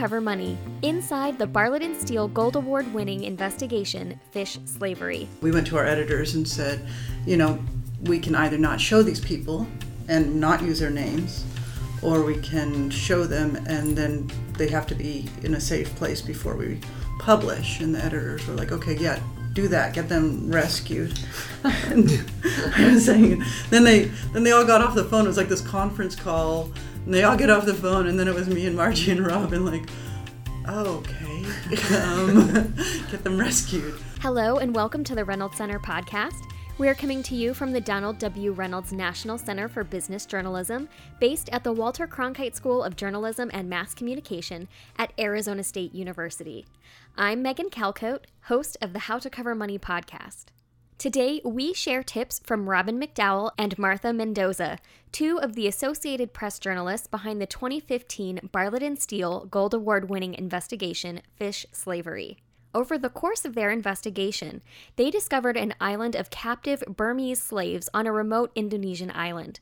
Cover Money Inside the Bartlett and Steele Gold Award winning investigation, Fish Slavery. We went to our editors and said, you know, we can either not show these people and not use their names, or we can show them and then they have to be in a safe place before we publish. And the editors were like, okay, yeah, do that, get them rescued. and I was saying, then they then they all got off the phone. It was like this conference call, and they all get off the phone, and then it was me and Margie and Robin like, oh, okay, um, get them rescued. Hello, and welcome to the Reynolds Center podcast. We are coming to you from the Donald W. Reynolds National Center for Business Journalism, based at the Walter Cronkite School of Journalism and Mass Communication at Arizona State University. I'm Megan Calcote, host of the How to Cover Money podcast. Today, we share tips from Robin McDowell and Martha Mendoza, two of the Associated Press journalists behind the 2015 Bartlett and Steele Gold Award winning investigation, Fish Slavery. Over the course of their investigation, they discovered an island of captive Burmese slaves on a remote Indonesian island.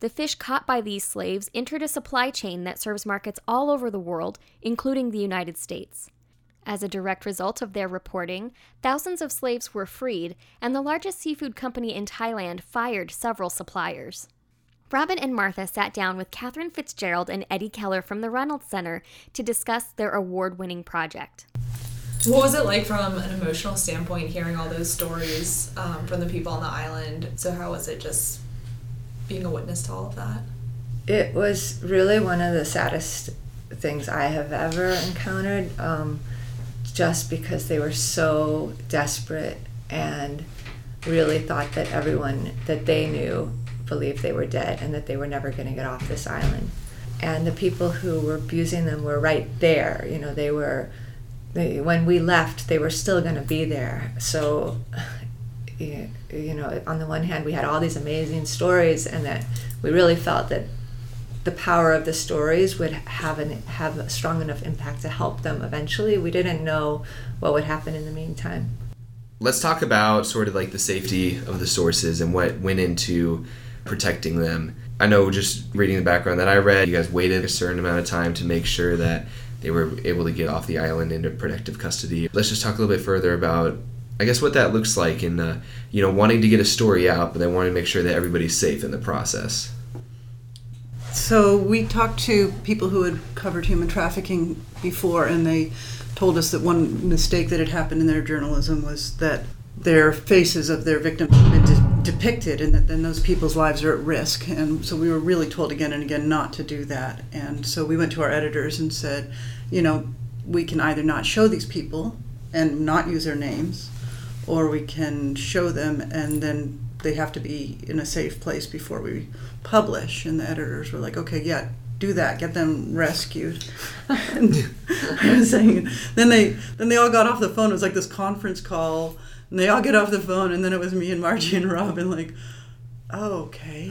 The fish caught by these slaves entered a supply chain that serves markets all over the world, including the United States. As a direct result of their reporting, thousands of slaves were freed, and the largest seafood company in Thailand fired several suppliers. Robin and Martha sat down with Catherine Fitzgerald and Eddie Keller from the Reynolds Center to discuss their award winning project. What was it like from an emotional standpoint hearing all those stories um, from the people on the island? So, how was it just being a witness to all of that? It was really one of the saddest things I have ever encountered, um, just because they were so desperate and really thought that everyone that they knew believed they were dead and that they were never going to get off this island. And the people who were abusing them were right there. You know, they were they, when we left, they were still going to be there. So, you know, on the one hand, we had all these amazing stories, and that we really felt that the power of the stories would have an have a strong enough impact to help them eventually. We didn't know what would happen in the meantime. Let's talk about sort of like the safety of the sources and what went into protecting them. I know just reading the background that I read, you guys waited a certain amount of time to make sure that they were able to get off the island into protective custody. Let's just talk a little bit further about, I guess, what that looks like in, uh, you know, wanting to get a story out, but then wanting to make sure that everybody's safe in the process. So we talked to people who had covered human trafficking before, and they told us that one mistake that had happened in their journalism was that their faces of their victims had been de- depicted and that then those people's lives are at risk. And so we were really told again and again not to do that. And so we went to our editors and said you know, we can either not show these people and not use their names, or we can show them and then they have to be in a safe place before we publish. And the editors were like, okay, yeah, do that, get them rescued. I was saying, then they then they all got off the phone. It was like this conference call, and they all get off the phone, and then it was me and Margie and Robin like, oh, okay,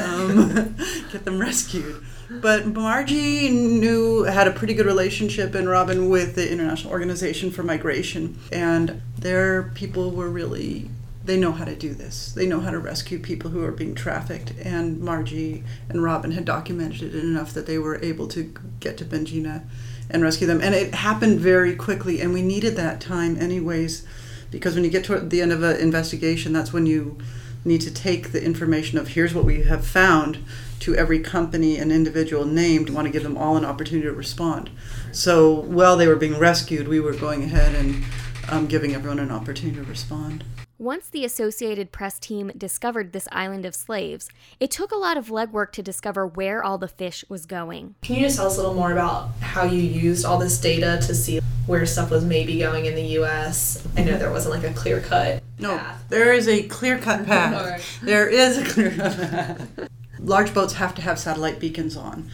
um, get them rescued. But Margie knew had a pretty good relationship and Robin with the International Organization for Migration, and their people were really they know how to do this. They know how to rescue people who are being trafficked, and Margie and Robin had documented it enough that they were able to get to Benjina and rescue them. And it happened very quickly, and we needed that time anyways, because when you get to the end of an investigation, that's when you need to take the information of here's what we have found to every company and individual named, want to give them all an opportunity to respond. So while they were being rescued, we were going ahead and um, giving everyone an opportunity to respond. Once the Associated Press team discovered this island of slaves, it took a lot of legwork to discover where all the fish was going. Can you just tell us a little more about how you used all this data to see where stuff was maybe going in the U.S.? I know there wasn't like a clear cut. No, there is a clear cut path. There is a clear cut path large boats have to have satellite beacons on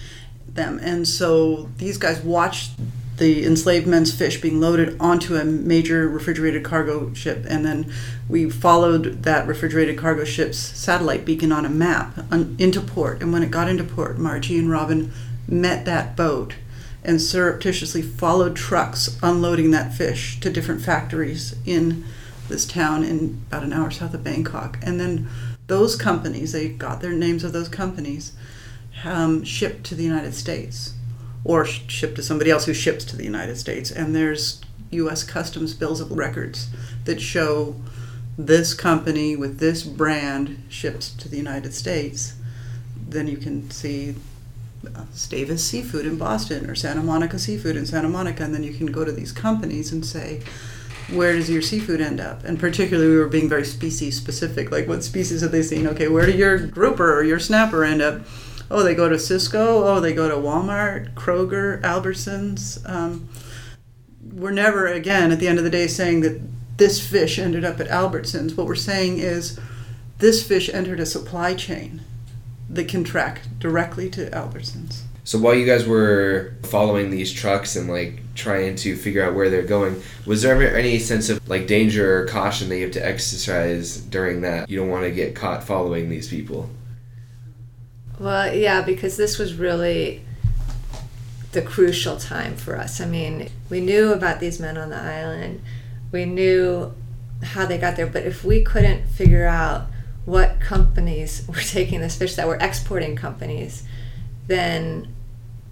them. And so these guys watched the enslaved men's fish being loaded onto a major refrigerated cargo ship. And then we followed that refrigerated cargo ship's satellite beacon on a map into port. And when it got into port, Margie and Robin met that boat and surreptitiously followed trucks unloading that fish to different factories in this town in about an hour south of Bangkok. And then those companies, they got their names of those companies, um, shipped to the United States or sh- shipped to somebody else who ships to the United States. And there's U.S. Customs bills of records that show this company with this brand ships to the United States. Then you can see uh, Stavis Seafood in Boston or Santa Monica Seafood in Santa Monica, and then you can go to these companies and say, where does your seafood end up? And particularly, we were being very species specific. Like, what species have they seen? Okay, where do your grouper or your snapper end up? Oh, they go to Sysco, Oh, they go to Walmart, Kroger, Albertsons. Um, we're never, again, at the end of the day, saying that this fish ended up at Albertsons. What we're saying is this fish entered a supply chain that can track directly to Albertsons. So while you guys were following these trucks and like trying to figure out where they're going, was there ever any sense of like danger or caution that you have to exercise during that? You don't want to get caught following these people. Well, yeah, because this was really the crucial time for us. I mean, we knew about these men on the island, we knew how they got there, but if we couldn't figure out what companies were taking this fish that were exporting companies, then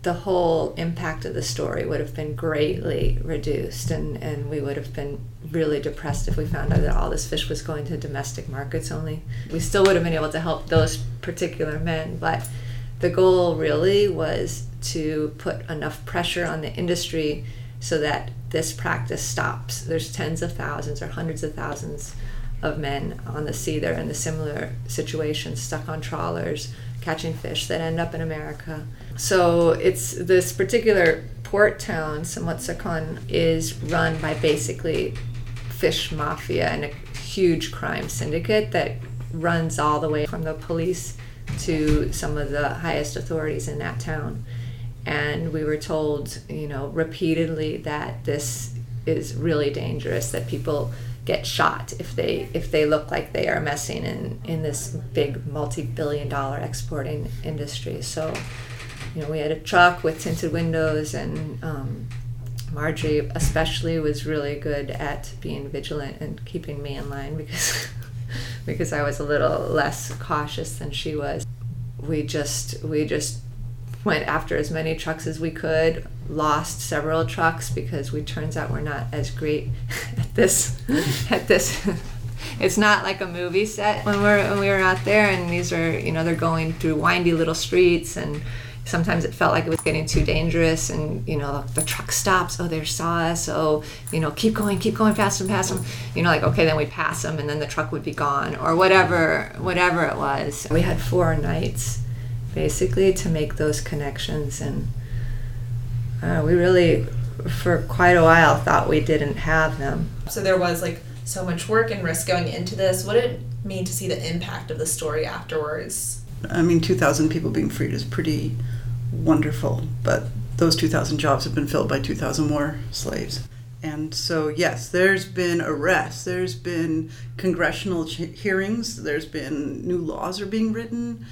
the whole impact of the story would have been greatly reduced and, and we would have been really depressed if we found out that all this fish was going to domestic markets only. We still would have been able to help those particular men, but the goal really was to put enough pressure on the industry so that this practice stops. There's tens of thousands or hundreds of thousands of men on the sea that are in the similar situations, stuck on trawlers, catching fish that end up in America. So it's this particular port town, Samut is run by basically fish mafia and a huge crime syndicate that runs all the way from the police to some of the highest authorities in that town. And we were told, you know, repeatedly that this is really dangerous, that people get shot if they if they look like they are messing in in this big multi-billion dollar exporting industry so you know we had a truck with tinted windows and um, marjorie especially was really good at being vigilant and keeping me in line because because i was a little less cautious than she was. We just we just went after as many trucks as we could lost several trucks because we turns out we're not as great at this at this it's not like a movie set when we're when we were out there and these are you know they're going through windy little streets and sometimes it felt like it was getting too dangerous and you know the, the truck stops oh they saw us oh you know keep going keep going past them past them you know like okay then we pass them and then the truck would be gone or whatever whatever it was. We had four nights basically to make those connections and uh, we really for quite a while thought we didn't have them. So there was like so much work and risk going into this. What did it mean to see the impact of the story afterwards? I mean 2000 people being freed is pretty wonderful but those 2000 jobs have been filled by 2000 more slaves. And so, yes, there's been arrests, there's been congressional ch- hearings, there's been new laws are being written,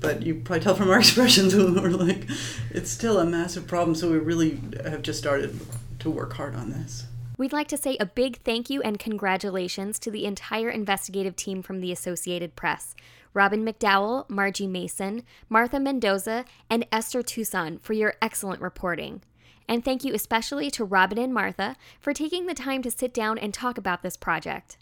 but you probably tell from our expressions we're like it's still a massive problem so we really have just started to work hard on this. We'd like to say a big thank you and congratulations to the entire investigative team from the Associated Press Robin McDowell, Margie Mason, Martha Mendoza, and Esther Htusan for your excellent reporting. And thank you especially to Robin and Martha for taking the time to sit down and talk about this project.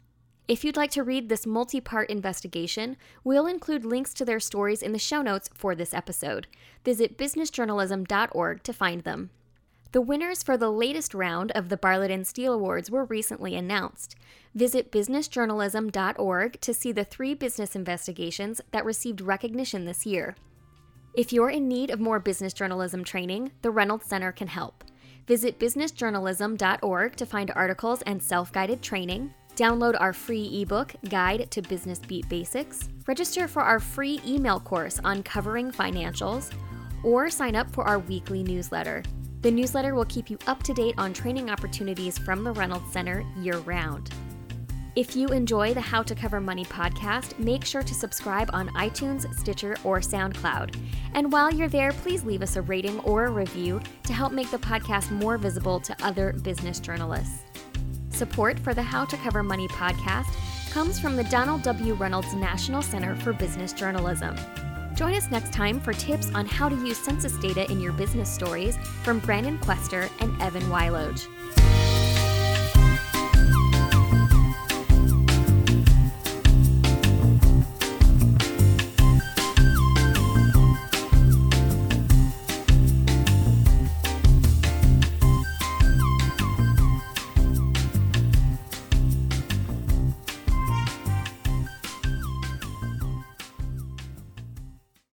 If you'd like to read this multi part investigation, we'll include links to their stories in the show notes for this episode. Visit businessjournalism.org to find them. The winners for the latest round of the Bartlett and Steele Awards were recently announced. Visit businessjournalism.org to see the three business investigations that received recognition this year. If you're in need of more business journalism training, the Reynolds Center can help. Visit businessjournalism.org to find articles and self guided training, Download our free ebook, Guide to Business Beat Basics, register for our free email course on covering financials, or sign up for our weekly newsletter. The newsletter will keep you up to date on training opportunities from the Reynolds Center year round. If you enjoy the How to Cover Money podcast, make sure to subscribe on iTunes, Stitcher, or SoundCloud. And while you're there, please leave us a rating or a review to help make the podcast more visible to other business journalists. Support for the How to Cover Money podcast comes from the Donald W. Reynolds National Center for Business Journalism. Join us next time for tips on how to use census data in your business stories from Brandon Quester and Evan Wyloge.